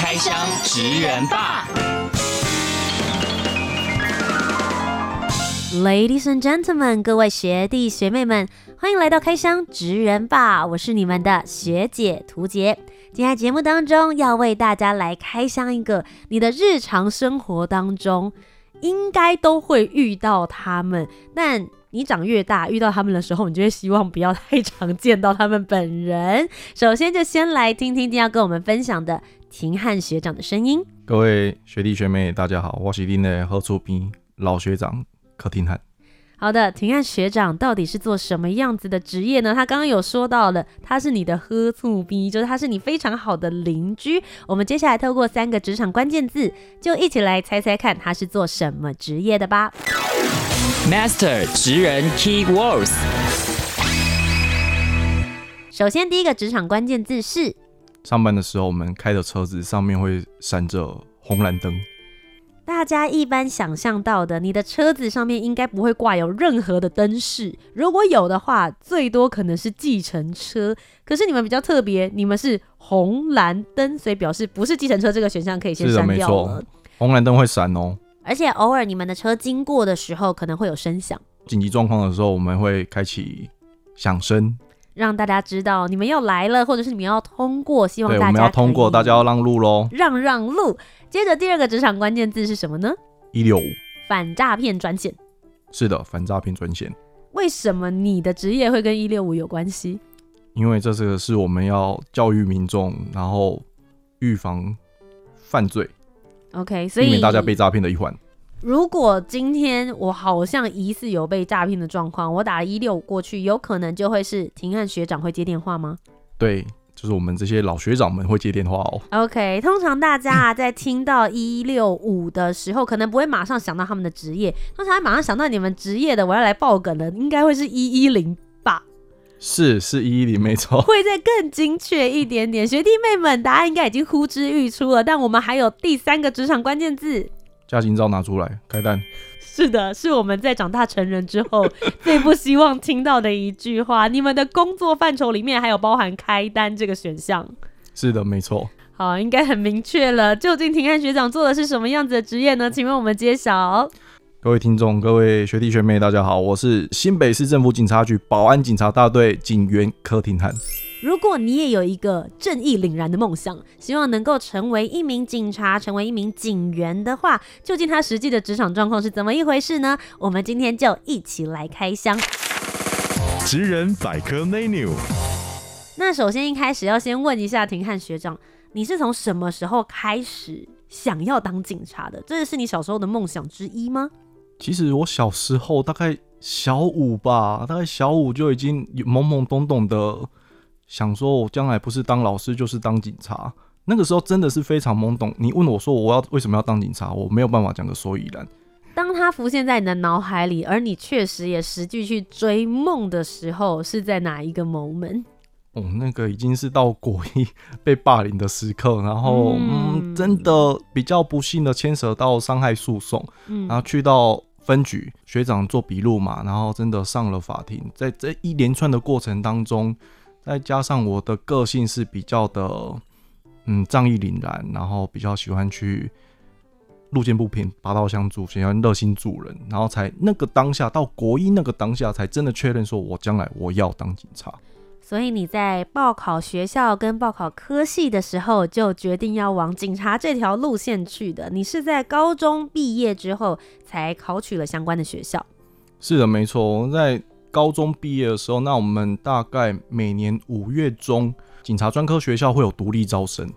开箱职人吧，Ladies and gentlemen，各位学弟学妹们，欢迎来到开箱职人吧，我是你们的学姐屠洁。今天节目当中要为大家来开箱一个你的日常生活当中应该都会遇到他们，但你长越大遇到他们的时候，你就会希望不要太常见到他们本人。首先就先来听听今天要跟我们分享的。廷汉学长的声音，各位学弟学妹，大家好，我是您的好厝边老学长柯廷汉。好的，廷汉学长到底是做什么样子的职业呢？他刚刚有说到了，他是你的喝醋逼，就是他是你非常好的邻居。我们接下来透过三个职场关键字，就一起来猜猜看他是做什么职业的吧。Master 职人 Key Words。首先，第一个职场关键字是。上班的时候，我们开的车子上面会闪着红蓝灯。大家一般想象到的，你的车子上面应该不会挂有任何的灯饰，如果有的话，最多可能是计程车。可是你们比较特别，你们是红蓝灯，所以表示不是计程车这个选项可以先删掉了。是的，没错，红蓝灯会闪哦。而且偶尔你们的车经过的时候，可能会有声响。紧急状况的时候，我们会开启响声。让大家知道你们要来了，或者是你们要通过，希望大家我们要通过，大家要让路喽，让让路。接着第二个职场关键字是什么呢？一六五反诈骗专线。是的，反诈骗专线。为什么你的职业会跟一六五有关系？因为这是是我们要教育民众，然后预防犯罪。OK，所以避免大家被诈骗的一环。如果今天我好像疑似有被诈骗的状况，我打了一六五过去，有可能就会是廷汉学长会接电话吗？对，就是我们这些老学长们会接电话哦。OK，通常大家啊 在听到一六五的时候，可能不会马上想到他们的职业，通常马上想到你们职业的，我要来爆梗的，应该会是一一零吧？是是一一零，没错。会再更精确一点点，学弟妹们答案应该已经呼之欲出了，但我们还有第三个职场关键字。驾训照拿出来，开单。是的，是我们在长大成人之后 最不希望听到的一句话。你们的工作范畴里面还有包含开单这个选项。是的，没错。好，应该很明确了。究竟庭汉学长做的是什么样子的职业呢？请为我们揭晓。各位听众，各位学弟学妹，大家好，我是新北市政府警察局保安警察大队警员柯廷汉。如果你也有一个正义凛然的梦想，希望能够成为一名警察，成为一名警员的话，究竟他实际的职场状况是怎么一回事呢？我们今天就一起来开箱职人百科 menu。那首先一开始要先问一下廷汉学长，你是从什么时候开始想要当警察的？这是你小时候的梦想之一吗？其实我小时候大概小五吧，大概小五就已经懵懵懂懂的。想说，我将来不是当老师就是当警察。那个时候真的是非常懵懂。你问我说我要为什么要当警察，我没有办法讲个所以然。当他浮现在你的脑海里，而你确实也实际去追梦的时候，是在哪一个 moment？哦，那个已经是到国一 被霸凌的时刻，然后嗯，嗯，真的比较不幸的牵扯到伤害诉讼，嗯，然后去到分局，学长做笔录嘛，然后真的上了法庭，在这一连串的过程当中。再加上我的个性是比较的，嗯，仗义凛然，然后比较喜欢去路见不平拔刀相助，喜欢热心助人，然后才那个当下到国一那个当下，才真的确认说，我将来我要当警察。所以你在报考学校跟报考科系的时候，就决定要往警察这条路线去的。你是在高中毕业之后才考取了相关的学校？是的，没错，在。高中毕业的时候，那我们大概每年五月中，警察专科学校会有独立招生。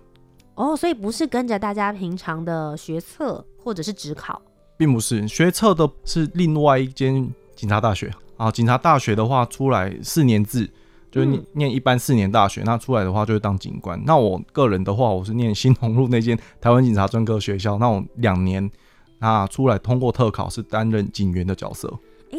哦，所以不是跟着大家平常的学测或者是职考，并不是学测的，是另外一间警察大学啊。警察大学的话，出来四年制，就是念念一般四年大学，那出来的话就是当警官。那我个人的话，我是念新鸿路那间台湾警察专科学校，那我两年，那出来通过特考是担任警员的角色。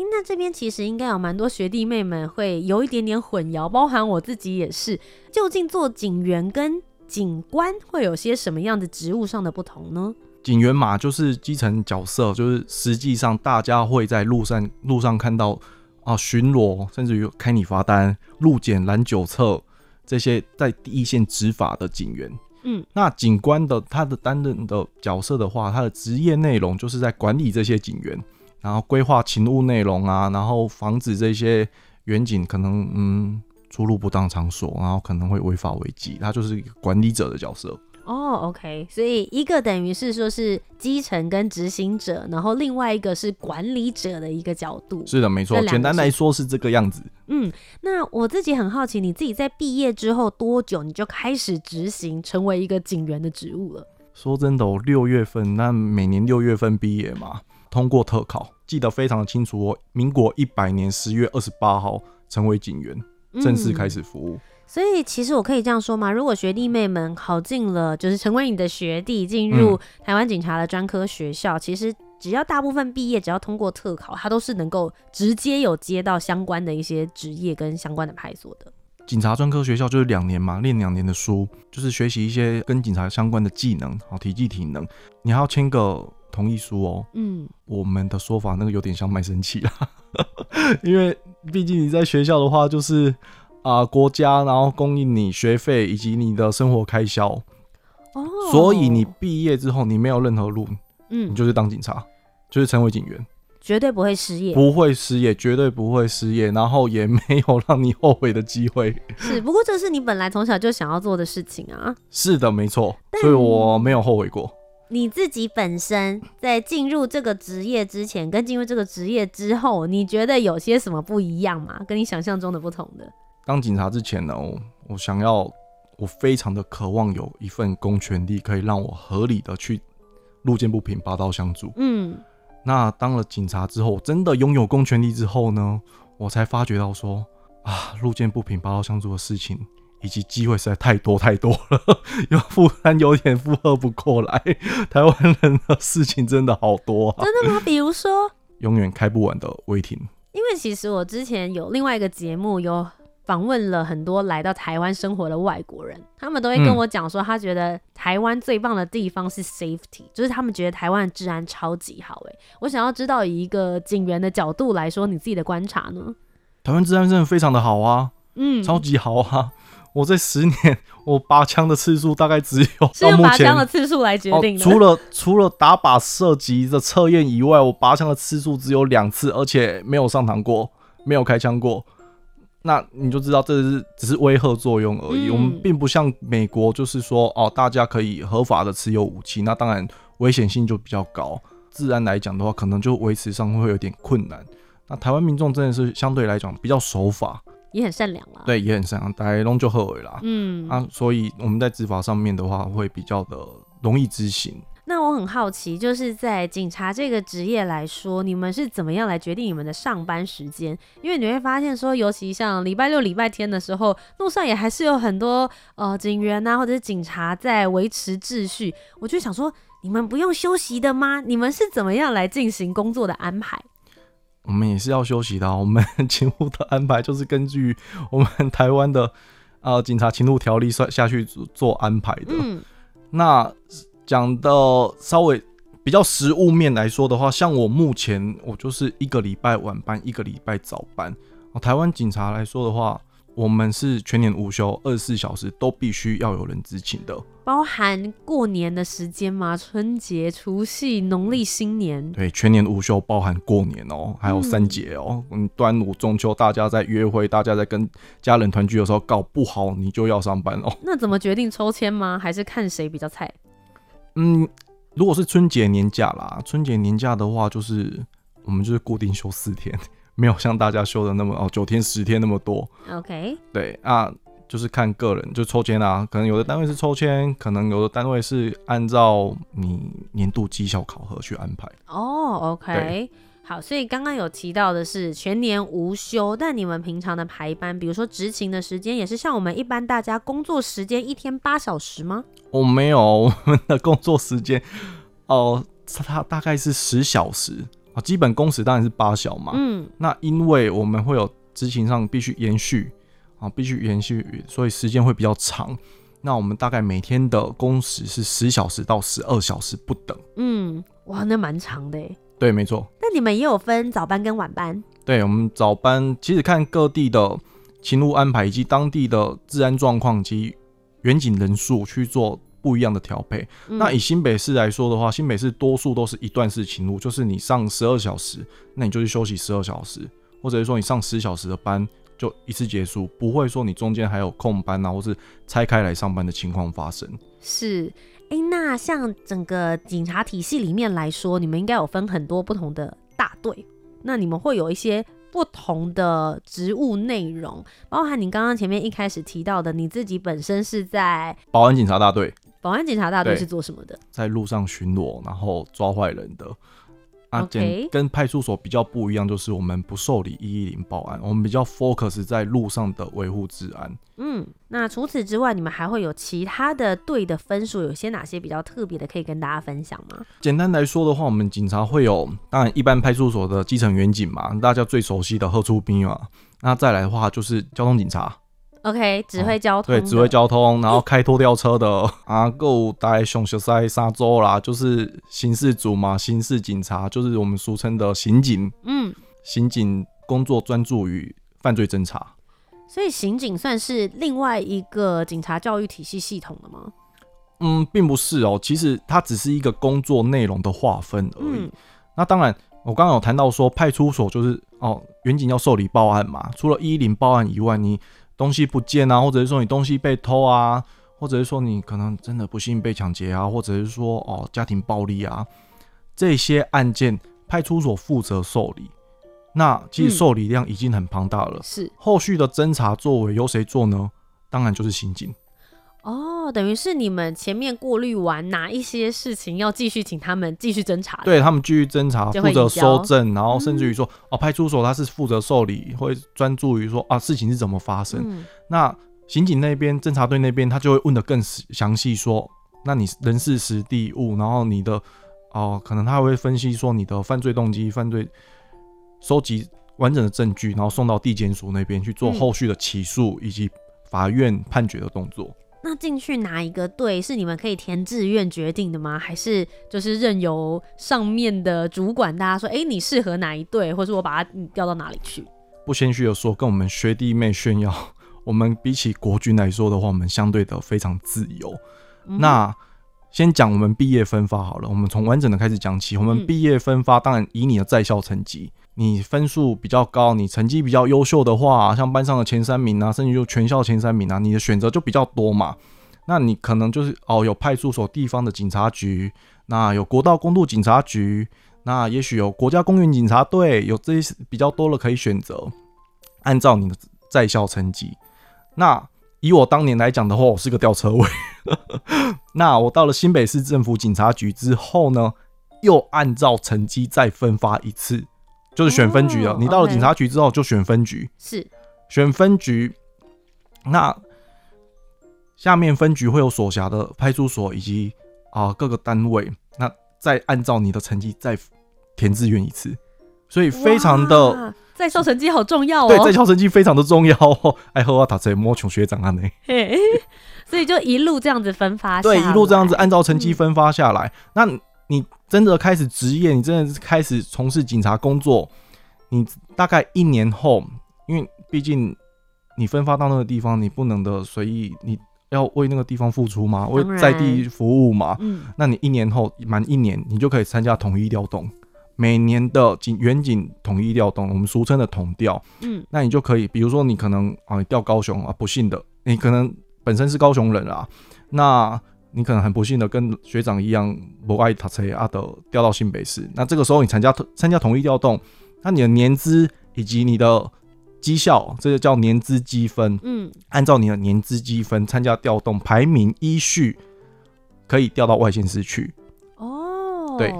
那这边其实应该有蛮多学弟妹们会有一点点混淆，包含我自己也是。究竟做警员跟警官会有些什么样的职务上的不同呢？警员嘛，就是基层角色，就是实际上大家会在路上路上看到。啊，巡逻，甚至于开你罚单、路检、拦酒测这些在第一线执法的警员，嗯，那警官的他的担任的角色的话，他的职业内容就是在管理这些警员，然后规划勤务内容啊，然后防止这些远景可能嗯出入不当场所，然后可能会违法违纪，他就是一个管理者的角色。哦、oh，OK，所以一个等于是说是基层跟执行者，然后另外一个是管理者的一个角度。是的，没错，简单来说是这个样子。嗯，那我自己很好奇，你自己在毕业之后多久你就开始执行成为一个警员的职务了？说真的，我六月份，那每年六月份毕业嘛，通过特考，记得非常的清楚。哦民国一百年十月二十八号成为警员，正式开始服务。嗯所以其实我可以这样说吗？如果学弟妹们考进了，就是成为你的学弟，进入台湾警察的专科学校，嗯，其实只要大部分毕业，只要通过特考，他都是能够直接有接到相关的一些职业跟相关的派所的。警察专科学校就是两年嘛，练两年的书，就是学习一些跟警察相关的技能，好，体技体能。你还要签个同意书哦。嗯，我们的说法那个有点像卖身契啦，因为毕竟你在学校的话就是。啊、呃，国家然后供应你学费以及你的生活开销，哦，所以你毕业之后你没有任何路，嗯，你就是当警察，就是成为警员，绝对不会失业，不会失业，绝对不会失业，然后也没有让你后悔的机会。是，不过这是你本来从小就想要做的事情啊。是的，没错，所以我没有后悔过。你自己本身在进入这个职业之前，跟进入这个职业之后，你觉得有些什么不一样吗？跟你想象中的不同的？当警察之前呢，我我想要，我非常的渴望有一份公权力，可以让我合理的去路见不平拔刀相助。嗯，那当了警察之后，真的拥有公权力之后呢，我才发觉到说啊，路见不平拔刀相助的事情以及机会实在太多太多了，有负担有点负荷不过来。台湾人的事情真的好多啊！真的吗？比如说，永远开不完的违停。因为其实我之前有另外一个节目有。访问了很多来到台湾生活的外国人，他们都会跟我讲说，他觉得台湾最棒的地方是 safety，就是他们觉得台湾的治安超级好。哎，我想要知道以一个警员的角度来说，你自己的观察呢？台湾治安真的非常的好啊，嗯，超级好啊！我这十年我拔枪的次数大概只有是用拔枪的次数来决定的，哦，除了除了打靶射击的测验以外，我拔枪的次数只有两次，而且没有上膛过，没有开枪过。那你就知道这是只是威吓作用而已，嗯，我们并不像美国，就是说哦，大家可以合法的持有武器，那当然危险性就比较高。自然来讲的话，可能就维持上会有点困难。那台湾民众真的是相对来讲比较守法，也很善良啦。对，也很善良，大家都就后悔啦。嗯，啊，所以我们在执法上面的话，会比较的容易执行。那我很好奇，就是在警察这个职业来说，你们是怎么样来决定你们的上班时间？因为你会发现说，尤其像礼拜六、礼拜天的时候，路上也还是有很多呃警员啊，或者是警察在维持秩序。我就想说，你们不用休息的吗？你们是怎么样来进行工作的安排？我们也是要休息的，我们 勤务的安排就是根据我们 台湾的呃警察勤务条例算下去做安排的。嗯，那。讲的稍微比较实物面来说的话，像我目前我就是一个礼拜晚班，一个礼拜早班。台湾警察来说的话，我们是全年无休，二十四小时都必须要有人执勤的。包含过年的时间吗？春节、除夕、农历新年？对，全年无休，包含过年哦，还有三节哦，嗯，端午、中秋，大家在约会，大家在跟家人团聚的时候，搞不好你就要上班哦。那怎么决定抽签吗？还是看谁比较菜？嗯，如果是春节年假啦，春节年假的话，就是我们就是固定休四天，没有像大家休的那么哦九天十天那么多。OK，对啊，就是看个人就抽签啊，可能有的单位是抽签，可能有的单位是按照你年度绩效考核去安排。哦，oh，OK。好，所以刚刚有提到的是全年无休，但你们平常的排班，比如说执勤的时间，也是像我们一般大家工作时间一天八小时吗？我没有，我们的工作时间哦，它大概是十小时啊，基本工时当然是八小嘛。嗯，那因为我们会有执勤上必须延续啊，必须延续，所以时间会比较长。那我们大概每天的工时是十小时到十二小时不等。嗯，哇，那蛮长的诶。对，没错。那你们也有分早班跟晚班？对，我们早班其实看各地的勤务安排以及当地的治安状况及远景人数去做不一样的调配。嗯。那以新北市来说的话，新北市多数都是一段式勤务，就是你上十二小时，那你就去休息十二小时，或者是说你上十小时的班。就一次结束，不会说你中间还有空班啊，或是拆开来上班的情况发生。是，哎、欸，那像整个警察体系里面来说，你们应该有分很多不同的大队，那你们会有一些不同的职务内容，包含你刚刚前面一开始提到的，你自己本身是在保安警察大队。保安警察大队是做什么的？在路上巡逻，然后抓坏人的。啊，okay. 跟派出所比较不一样，就是我们不受理一一零报案，我们比较 focus 在路上的维护治安。嗯，那除此之外，你们还会有其他的队的分数，有些哪些比较特别的，可以跟大家分享吗？简单来说的话，我们警察会有，当然一般派出所的基层员警嘛，大家最熟悉的贺出兵嘛，那再来的话就是交通警察。OK，指挥交通、哦，对，指挥交通，然后开拖吊车的。啊，够带熊小塞沙洲啦，就是刑事组嘛，刑事警察就是我们俗称的刑警，嗯，刑警工作专注于犯罪侦查，所以刑警算是另外一个警察教育体系系统的吗？嗯，并不是哦，其实它只是一个工作内容的划分而已。嗯、那当然，我刚刚有谈到说派出所就是哦，远警要受理报案嘛，除了一一零报案以外，你东西不见啊，或者是说你东西被偷啊，或者是说你可能真的不幸被抢劫啊，或者是说哦家庭暴力啊，这些案件派出所负责受理。那其实受理量已经很庞大了，嗯，是后续的侦查作为由谁做呢？当然就是刑警。哦，等于是你们前面过滤完哪一些事情要继续请他们继续侦查，对他们继续侦查，负责收证，然后甚至于说、嗯，哦，派出所他是负责受理，会专注于说啊事情是怎么发生。嗯、那刑警那边、侦查队那边，他就会问的更详细，说那你人事时地物，然后你的哦、呃，可能他会分析说你的犯罪动机、犯罪收集完整的证据，然后送到地检署那边去做后续的起诉以及法院判决的动作。那进去哪一个队是你们可以填志愿决定的吗？还是就是任由上面的主管大家说，哎、欸，你适合哪一队，或是我把他调到哪里去？不谦虚的说，跟我们学弟妹炫耀，我们比起国军来说的话，我们相对的非常自由。嗯、那先讲我们毕业分发好了，我们从完整的开始讲起。我们毕业分发，当然以你的在校成绩。你分数比较高，你成绩比较优秀的话，像班上的前三名啊，甚至就全校前三名啊，你的选择就比较多嘛。那你可能就是哦，有派出所地方的警察局，那有国道公路警察局，那也许有国家公园警察队，有这些比较多了可以选择。按照你的在校成绩，那以我当年来讲的话，我是个吊车尾。那我到了新北市政府警察局之后呢，又按照成绩再分发一次。就是选分局了。你到了警察局之后就选分局，是选分局。那下面分局会有所辖的派出所以及啊各个单位，那再按照你的成绩再填志愿一次。所以非常的在校成绩好重要哦。对，在校成绩非常的重要哦。爱喝我打这摸穷学长啊呢。所以就一路这样子分发，对，一路这样子按照成绩分发下来。那你真的开始职业，你真的是开始从事警察工作，你大概一年后，因为毕竟你分发到那个地方，你不能的随意，你要为那个地方付出嘛，为在地服务嘛。嗯，那你一年后满一年，你就可以参加统一调动，每年的警员警统一调动，我们俗称的统调。嗯，那你就可以，比如说你可能啊，你调高雄啊，不幸的，你可能本身是高雄人啊，那。你可能很不幸的跟学长一样不爱塔车阿德调到新北市，那这个时候你参加参加统一调动，那你的年资以及你的绩效，这个叫年资积分，嗯，按照你的年资积分参加调动排名依序可以调到外县市去。哦，对，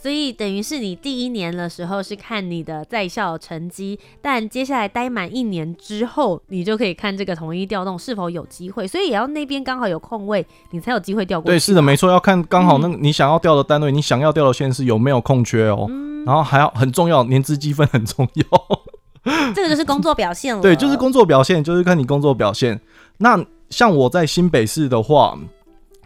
所以等于是你第一年的时候是看你的在校成绩，但接下来待满一年之后，你就可以看这个统一调动是否有机会。所以也要那边刚好有空位，你才有机会调过去。对，是的，没错，要看刚好那个你想要调的单位，嗯、你想要调的县市有没有空缺哦。嗯、然后还要很重要，年资积分很重要。这个就是工作表现了。对，就是工作表现，就是看你工作表现。那像我在新北市的话。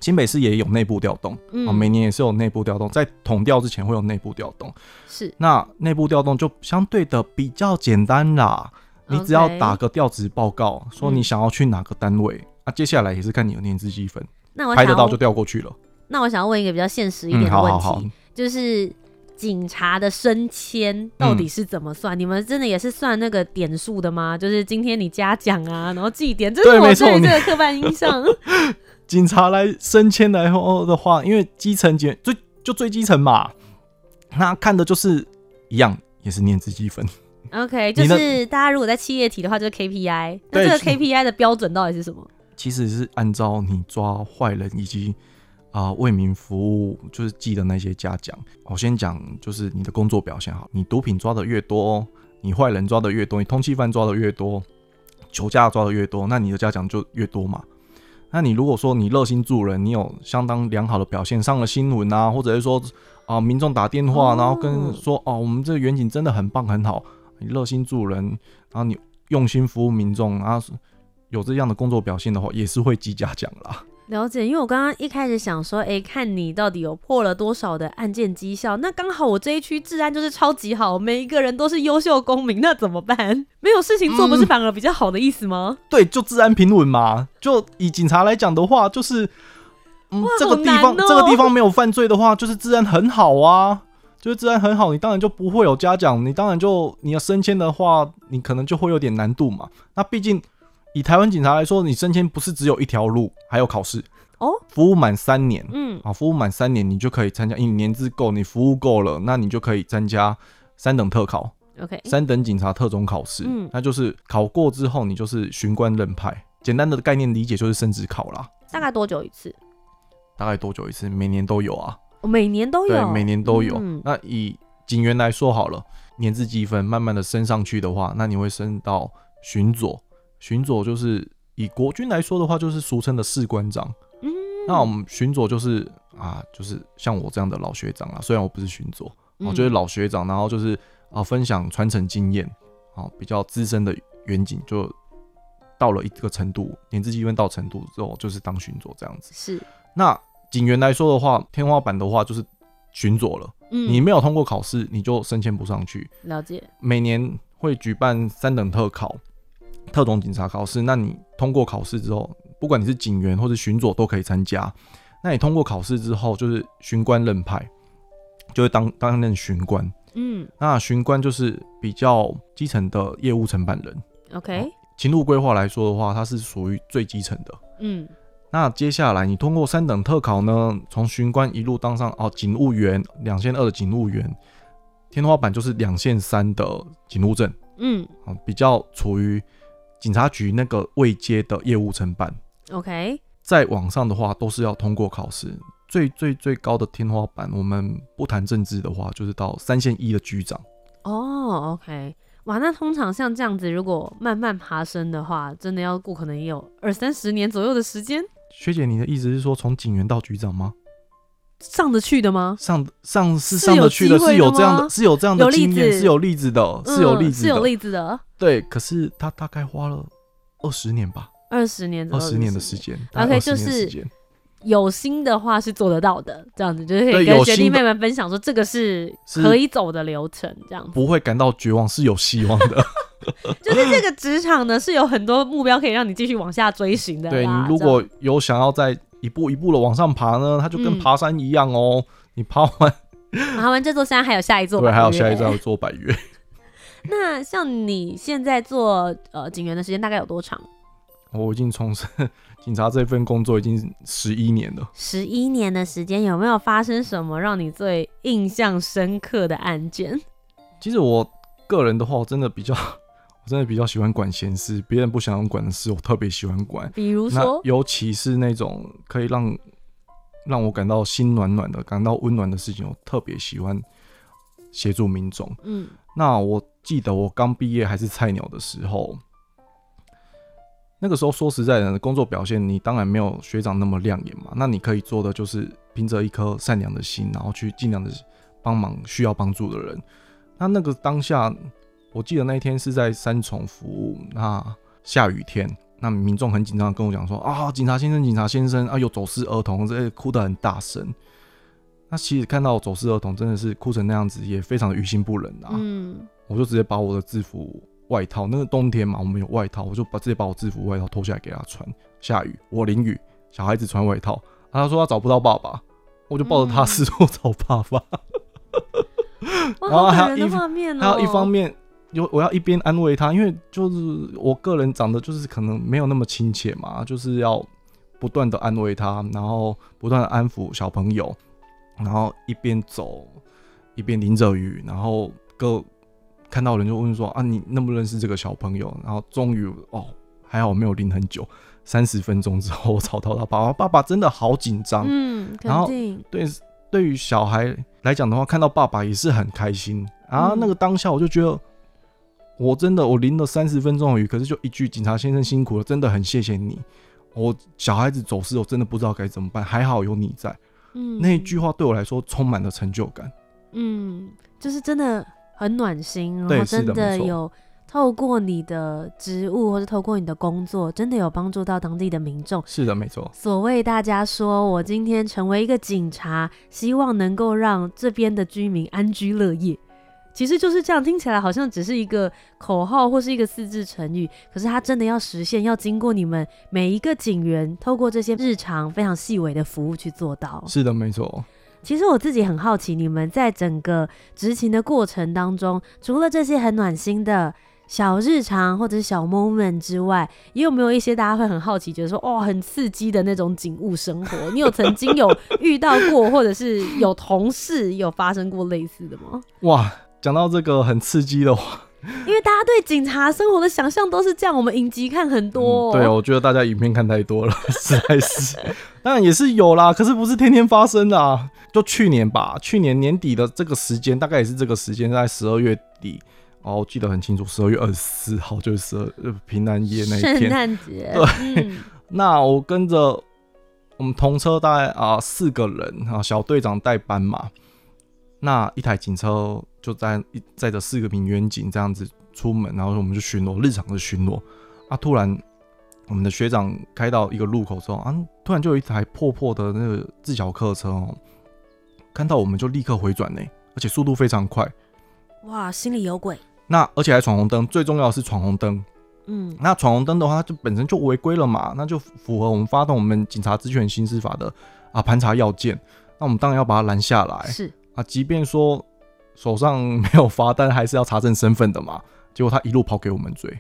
新北市也有内部调动，嗯、哦，每年也是有内部调动，在统调之前会有内部调动，是。那内部调动就相对的比较简单啦，你只要打个调职报告，说你想要去哪个单位，啊、接下来也是看你的年资积分，那我拍得到就调过去了。那我想要问一个比较现实一点的问题，嗯、好好好就是警察的升迁到底是怎么算？嗯、你们真的也是算那个点数的吗？就是今天你嘉奖啊，然后记点，这是我对这个刻板印象。警察来升迁来后的话，因为基层警最就最基层嘛，那看的就是一样，也是念资积分。OK，就是大家如果在企业体的话，就是 KPI。那这个 KPI 的标准到底是什么？其实是按照你抓坏人以及啊、呃、为民服务，就是记的那些嘉奖。我先讲，就是你的工作表现好，你毒品抓的越多，你坏人抓的越多，你通缉犯抓的越多，酒驾抓的越多，那你的嘉奖就越多嘛。那你如果说你热心助人，你有相当良好的表现，上了新闻啊，或者是说啊、呃，民众打电话，然后跟说哦，我们这个远景真的很棒很好，你热心助人，然后你用心服务民众，然后有这样的工作表现的话，也是会记嘉奖啦。了解，因为我刚刚一开始想说，哎、欸，看你到底有破了多少的案件绩效。那刚好我这一区治安就是超级好，每一个人都是优秀公民，那怎么办？没有事情做，不是反而比较好的意思吗？嗯、对，就治安平稳嘛。就以警察来讲的话，就是，嗯，这个地方、喔、这个地方没有犯罪的话，就是治安很好啊。就是治安很好，你当然就不会有嘉奖，你当然就你要升迁的话，你可能就会有点难度嘛。那毕竟。以台湾警察来说，你升迁不是只有一条路，还有考试哦。服务满三年，嗯，啊，服务满三年，你就可以参加。因为年资够，你服务够了，那你就可以参加三等特考。OK，三等警察特种考试，嗯，那就是考过之后，你就是巡官任派。简单的概念理解就是升职考啦。大概多久一次？大概多久一次？每年都有啊。每年都有。对，每年都有。嗯、那以警员来说好了，年资积分慢慢的升上去的话，那你会升到巡佐。巡佐就是以国军来说的话，就是俗称的士官长。嗯，那我们巡佐就是啊，就是像我这样的老学长啊。虽然我不是巡佐，我就是老学长，然后就是啊，分享传承经验啊，比较资深的远景就到了一个程度，年资积分到程度之后，就是当巡佐这样子。是。那警员来说的话，天花板的话就是巡佐了。嗯，你没有通过考试，你就升迁不上去。了解。每年会举办三等特考。特种警察考试，那你通过考试之后，不管你是警员或者巡佐都可以参加。那你通过考试之后，就是巡官任派，就会当担任巡官。嗯，那巡官就是比较基层的业务承办人。OK，勤务规划来说的话，它是属于最基层的。嗯，那接下来你通过三等特考呢，从巡官一路当上哦警务员，两线二的警务员，天花板就是两线三的警务证。嗯，比较处于。警察局那个未接的业务承办，OK，在网上的话都是要通过考试，最最最高的天花板，我们不谈政治的话，就是到三线一的局长。哦、oh，OK，哇，那通常像这样子，如果慢慢爬升的话，真的要过可能也有二三十年左右的时间。学姐，你的意思是说从警员到局长吗？上得去的吗？上上是上得去的，是有这样的，是有这样的经验，是有例子的，是有例子，是有例子的。对，可是他大概花了二十年吧，二十年，二十年的时间。OK，就是有心的话是做得到的，这样子就是可以跟学弟妹们分享说，这个是可以走的流程，这样子不会感到绝望，是有希望的。就是这个职场呢，是有很多目标可以让你继续往下追寻的。对，你如果有想要在。一步一步的往上爬呢，它就跟爬山一样哦。嗯、你爬完，爬完这座山还有下一座，对，还有下一座做百越。那像你现在做呃警员的时间大概有多长？我已经从事警察这份工作已经十一年了。十一年的时间，有没有发生什么让你最印象深刻的案件？其实我个人的话，我真的比较。我真的比较喜欢管闲事，别人不想管的事，我特别喜欢管。比如说，尤其是那种可以让让我感到心暖暖的、感到温暖的事情，我特别喜欢协助民众。嗯，那我记得我刚毕业还是菜鸟的时候，那个时候说实在的，工作表现你当然没有学长那么亮眼嘛。那你可以做的就是凭着一颗善良的心，然后去尽量的帮忙需要帮助的人。那那个当下，我记得那一天是在三重服务，那下雨天，那民众很紧张的跟我讲说啊，警察先生，警察先生啊，有走失儿童，这哭得很大声。那其实看到走失儿童真的是哭成那样子，也非常的于心不忍啊。嗯，我就直接把我的制服外套，那个冬天嘛，我们有外套，我就把直接把我制服外套脱下来给他穿。下雨，我淋雨，小孩子穿外套，他说他找不到爸爸，我就抱着他四处找爸爸。嗯然后还有一画面，还有一方面，有我要一边安慰他，因为就是我个人长得就是可能没有那么亲切嘛，就是要不断的安慰他，然后不断的安抚小朋友，然后一边走一边淋着雨，然后各看到人就问说啊，你认不认识这个小朋友？然后终于哦，还好没有淋很久，三十分钟之后我找到他爸爸，爸爸真的好紧张，嗯，然后对。对于小孩来讲的话，看到爸爸也是很开心啊。那个当下，我就觉得，我真的我淋了三十分钟的雨，可是就一句“警察先生辛苦了”，真的很谢谢你。我小孩子走失，我真的不知道该怎么办，还好有你在。嗯，那一句话对我来说充满了成就感。嗯，就是真的很暖心，然后真的有。透过你的职务或者透过你的工作，真的有帮助到当地的民众。是的，没错。所谓大家说我今天成为一个警察，希望能够让这边的居民安居乐业，其实就是这样。听起来好像只是一个口号或是一个四字成语，可是它真的要实现，要经过你们每一个警员透过这些日常非常细微的服务去做到。是的，没错。其实我自己很好奇，你们在整个执勤的过程当中，除了这些很暖心的。小日常或者是小 moment 之外，也有没有一些大家会很好奇，觉得说哦，很刺激的那种警务生活？你有曾经有遇到过，或者是有同事有发生过类似的吗？哇，讲到这个很刺激的话，因为大家对警察生活的想象都是这样，我们影集看很多、哦嗯。对，我觉得大家影片看太多了，实在是。当然也是有啦，可是不是天天发生的啊。就去年吧，去年年底的这个时间，大概也是这个时间，在十二月底。哦，我记得很清楚，十二月二十四号就是十二平安夜那一天，圣诞节。对，嗯、那我跟着我们同车大概啊四个人啊，小队长带班嘛，那一台警车就在载着四个民员警这样子出门，然后我们就巡逻，日常的巡逻啊。突然，我们的学长开到一个路口之后啊，突然就有一台破破的那个自小客车哦，看到我们就立刻回转呢，而且速度非常快。哇，心里有鬼。那而且还闯红灯，最重要的是闯红灯。嗯，那闯红灯的话，它就本身就违规了嘛，那就符合我们发动我们警察职权行使法的啊盘查要件。那我们当然要把它拦下来。是啊，即便说手上没有罚单，还是要查证身份的嘛。结果他一路跑给我们追。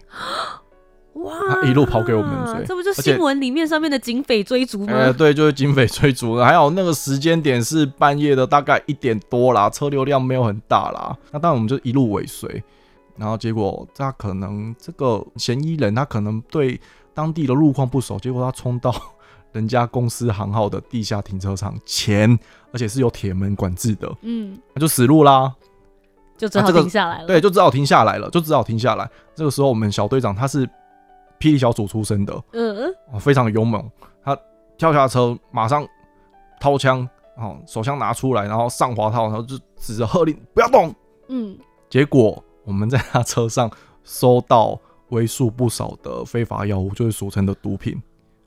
哇！他一路跑给我们追，这不就新闻里面上面的警匪追逐吗？呃，对，就是警匪追逐。还有那个时间点是半夜的，大概一点多啦，车流量没有很大啦。那当然我们就一路尾随。然后结果他可能这个嫌疑人他可能对当地的路况不熟，结果他冲到人家公司行号的地下停车场前，而且是有铁门管制的，嗯，那就死路啦，就只好停下来了。对，就只好停下来了，就只好停下来。这个时候我们小队长他是霹雳小组出身的，嗯嗯，非常勇猛，他跳下车马上掏枪，哦，手枪拿出来，然后上滑套，然后就指着喝令不要动，嗯，结果。我们在他车上搜到为数不少的非法药物，就是俗称的毒品，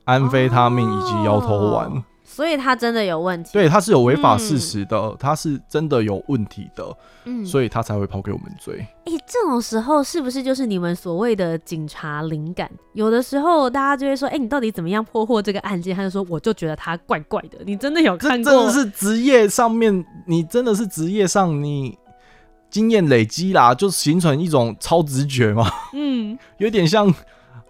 安非他命以及摇头丸。哦，所以他真的有问题。对，他是有违法事实的，嗯，他是真的有问题的，嗯，所以他才会跑给我们追。哎，欸，这种时候是不是就是你们所谓的警察灵感？有的时候大家就会说，哎，欸，你到底怎么样破获这个案件？他就说，我就觉得他怪怪的。你真的有看过？真的是职业上面，你真的是职业上你。经验累积啦，就形成一种超直觉嘛，嗯，有点像，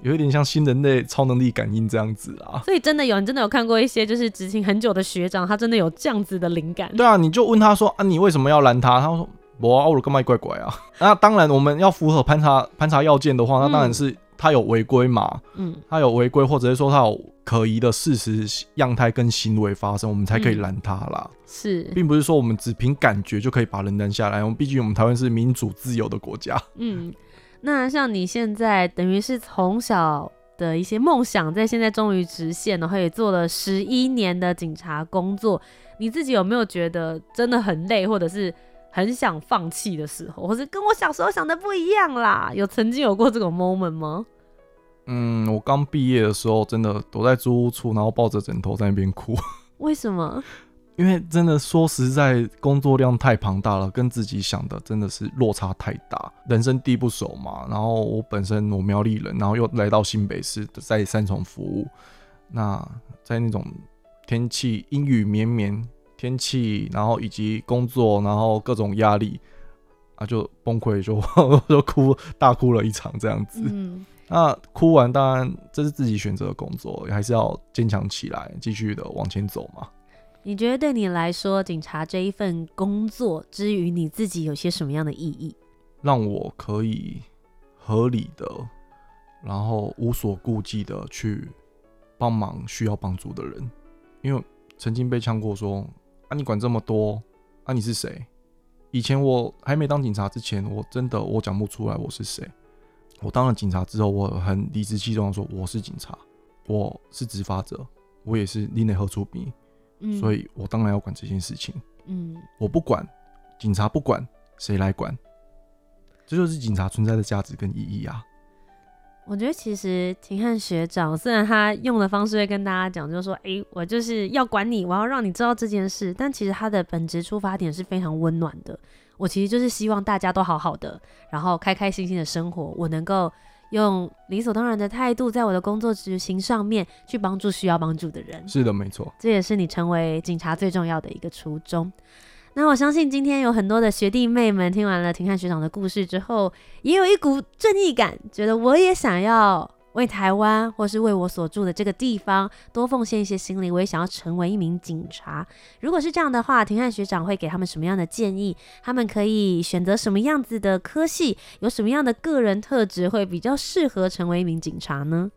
有一点像新人类超能力感应这样子啊。所以真的有，你真的有看过一些就是执勤很久的学长，他真的有这样子的灵感。对啊，你就问他说啊，你为什么要拦他？他说我啊，我干嘛怪怪啊？那当然，我们要符合盘查盘查要件的话，那当然是他有违规嘛。嗯，他有违规，或者是说他有可疑的事实样态跟行为发生，我们才可以拦他啦。是，并不是说我们只凭感觉就可以把人拦下来。我们毕竟我们台湾是民主自由的国家。嗯，那像你现在等于是从小的一些梦想，在现在终于实现，然后也做了十一年的警察工作，你自己有没有觉得真的很累，或者是？很想放弃的时候，或是跟我小时候想的不一样啦，有曾经有过这种 moment 吗？嗯，我刚毕业的时候，真的躲在租屋处，然后抱着枕头在那边哭。为什么？因为真的说实在，工作量太庞大了，跟自己想的真的是落差太大。人生地不熟嘛，然后我本身我苗栗人，然后又来到新北市，在三重服务，那在那种天气阴雨绵绵。天气，然后以及工作，然后各种压力啊，就崩溃，就 就哭，大哭了一场这样子。嗯，那哭完，当然这是自己选择的工作，还是要坚强起来，继续的往前走嘛。你觉得对你来说，警察这一份工作之于你自己有些什么样的意义？让我可以合理的，然后无所顾忌的去帮忙需要帮助的人，因为曾经被呛过说。啊！你管这么多？啊！你是谁？以前我还没当警察之前，我真的我讲不出来我是谁。我当了警察之后，我很理直气壮的说我是警察，我是执法者，我也是另类合出兵，嗯，所以我当然要管这件事情。嗯，我不管，警察不管，谁来管？这就是警察存在的价值跟意义啊。我觉得其实秦汉学长虽然他用的方式会跟大家讲，就是说，哎、欸，我就是要管你，我要让你知道这件事。但其实他的本质出发点是非常温暖的。我其实就是希望大家都好好的，然后开开心心的生活。我能够用理所当然的态度，在我的工作执行上面去帮助需要帮助的人。是的，没错。这也是你成为警察最重要的一个初衷。那我相信今天有很多的学弟妹们听完了庭汉学长的故事之后，也有一股正义感，觉得我也想要为台湾或是为我所住的这个地方多奉献一些心力，我也想要成为一名警察。如果是这样的话，庭翰学长会给他们什么样的建议？他们可以选择什么样子的科系？有什么样的个人特质会比较适合成为一名警察呢？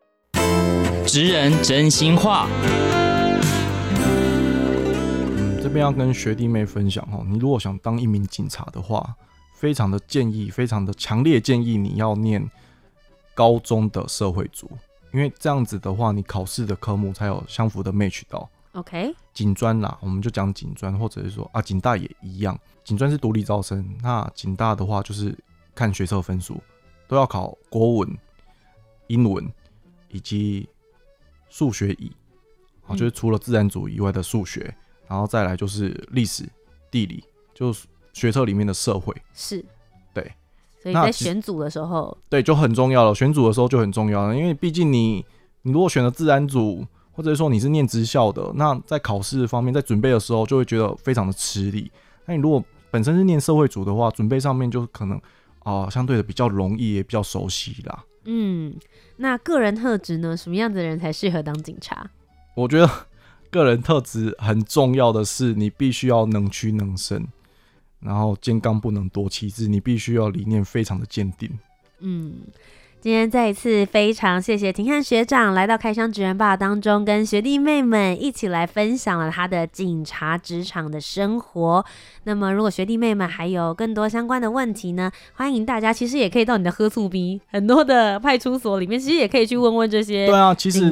职人真心话。这边要跟学弟妹分享哦，你如果想当一名警察的话，非常的建议，非常的强烈建议你要念高中的社会组，因为这样子的话，你考试的科目才有相符的 match 到。OK，警专啦，我们就讲警专，或者是说啊，警大也一样，警专是独立招生，那警大的话就是看学测分数，都要考国文、英文以及数学乙，啊，就是除了自然组以外的数学。然后再来就是历史、地理，就是学测里面的社会，是，对。所以在选组的时候，对，就很重要了。选组的时候就很重要了，因为毕竟你，你如果选了自然组，或者说你是念职校的，那在考试方面，在准备的时候就会觉得非常的吃力。那你如果本身是念社会组的话，准备上面就可能啊、呃，相对的比较容易，也比较熟悉啦。嗯，那个人特质呢？什么样子的人才适合当警察？我觉得。个人特质很重要的是，你必须要能屈能伸，然后坚刚不能多欺智，你必须要理念非常的坚定。嗯。今天再一次非常谢谢廷翰学长来到开箱职人 BAR 当中，跟学弟妹们一起来分享了他的警察职场的生活。那么，如果学弟妹们还有更多相关的问题呢，欢迎大家其实也可以到你的喝醋逼很多的派出所里面，其实也可以去问问这些。对啊，其实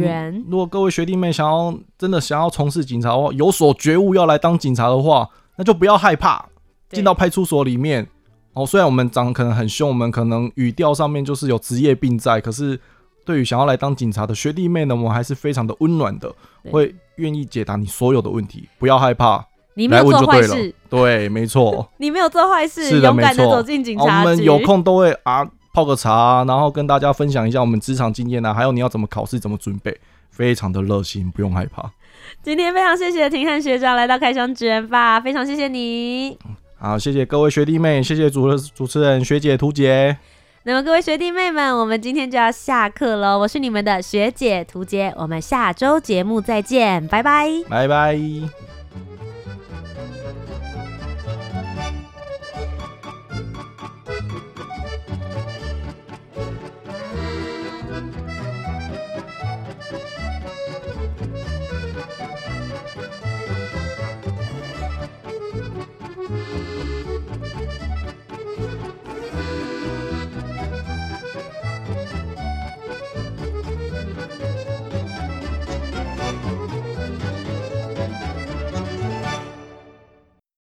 如果各位学弟妹想要真的想要从事警察的话，有所觉悟要来当警察的话，那就不要害怕进到派出所里面。哦，虽然我们长得可能很凶，我们可能语调上面就是有职业病在，可是对于想要来当警察的学弟妹呢，我们还是非常的温暖的，会愿意解答你所有的问题，不要害怕，你没有做坏事，对，没错，你没有做坏事，是的，勇敢的走进警察局。我们有空都会啊泡个茶啊，然后跟大家分享一下我们职场经验啊，还有你要怎么考试，怎么准备，非常的热心，不用害怕。今天非常谢谢廷汉学长来到开箱职人 BAR，非常谢谢你。好，谢谢各位学弟妹，谢谢主主持人学姐图杰。那么各位学弟妹们，我们今天就要下课喽。我是你们的学姐图杰，我们下周节目再见，拜拜，拜拜。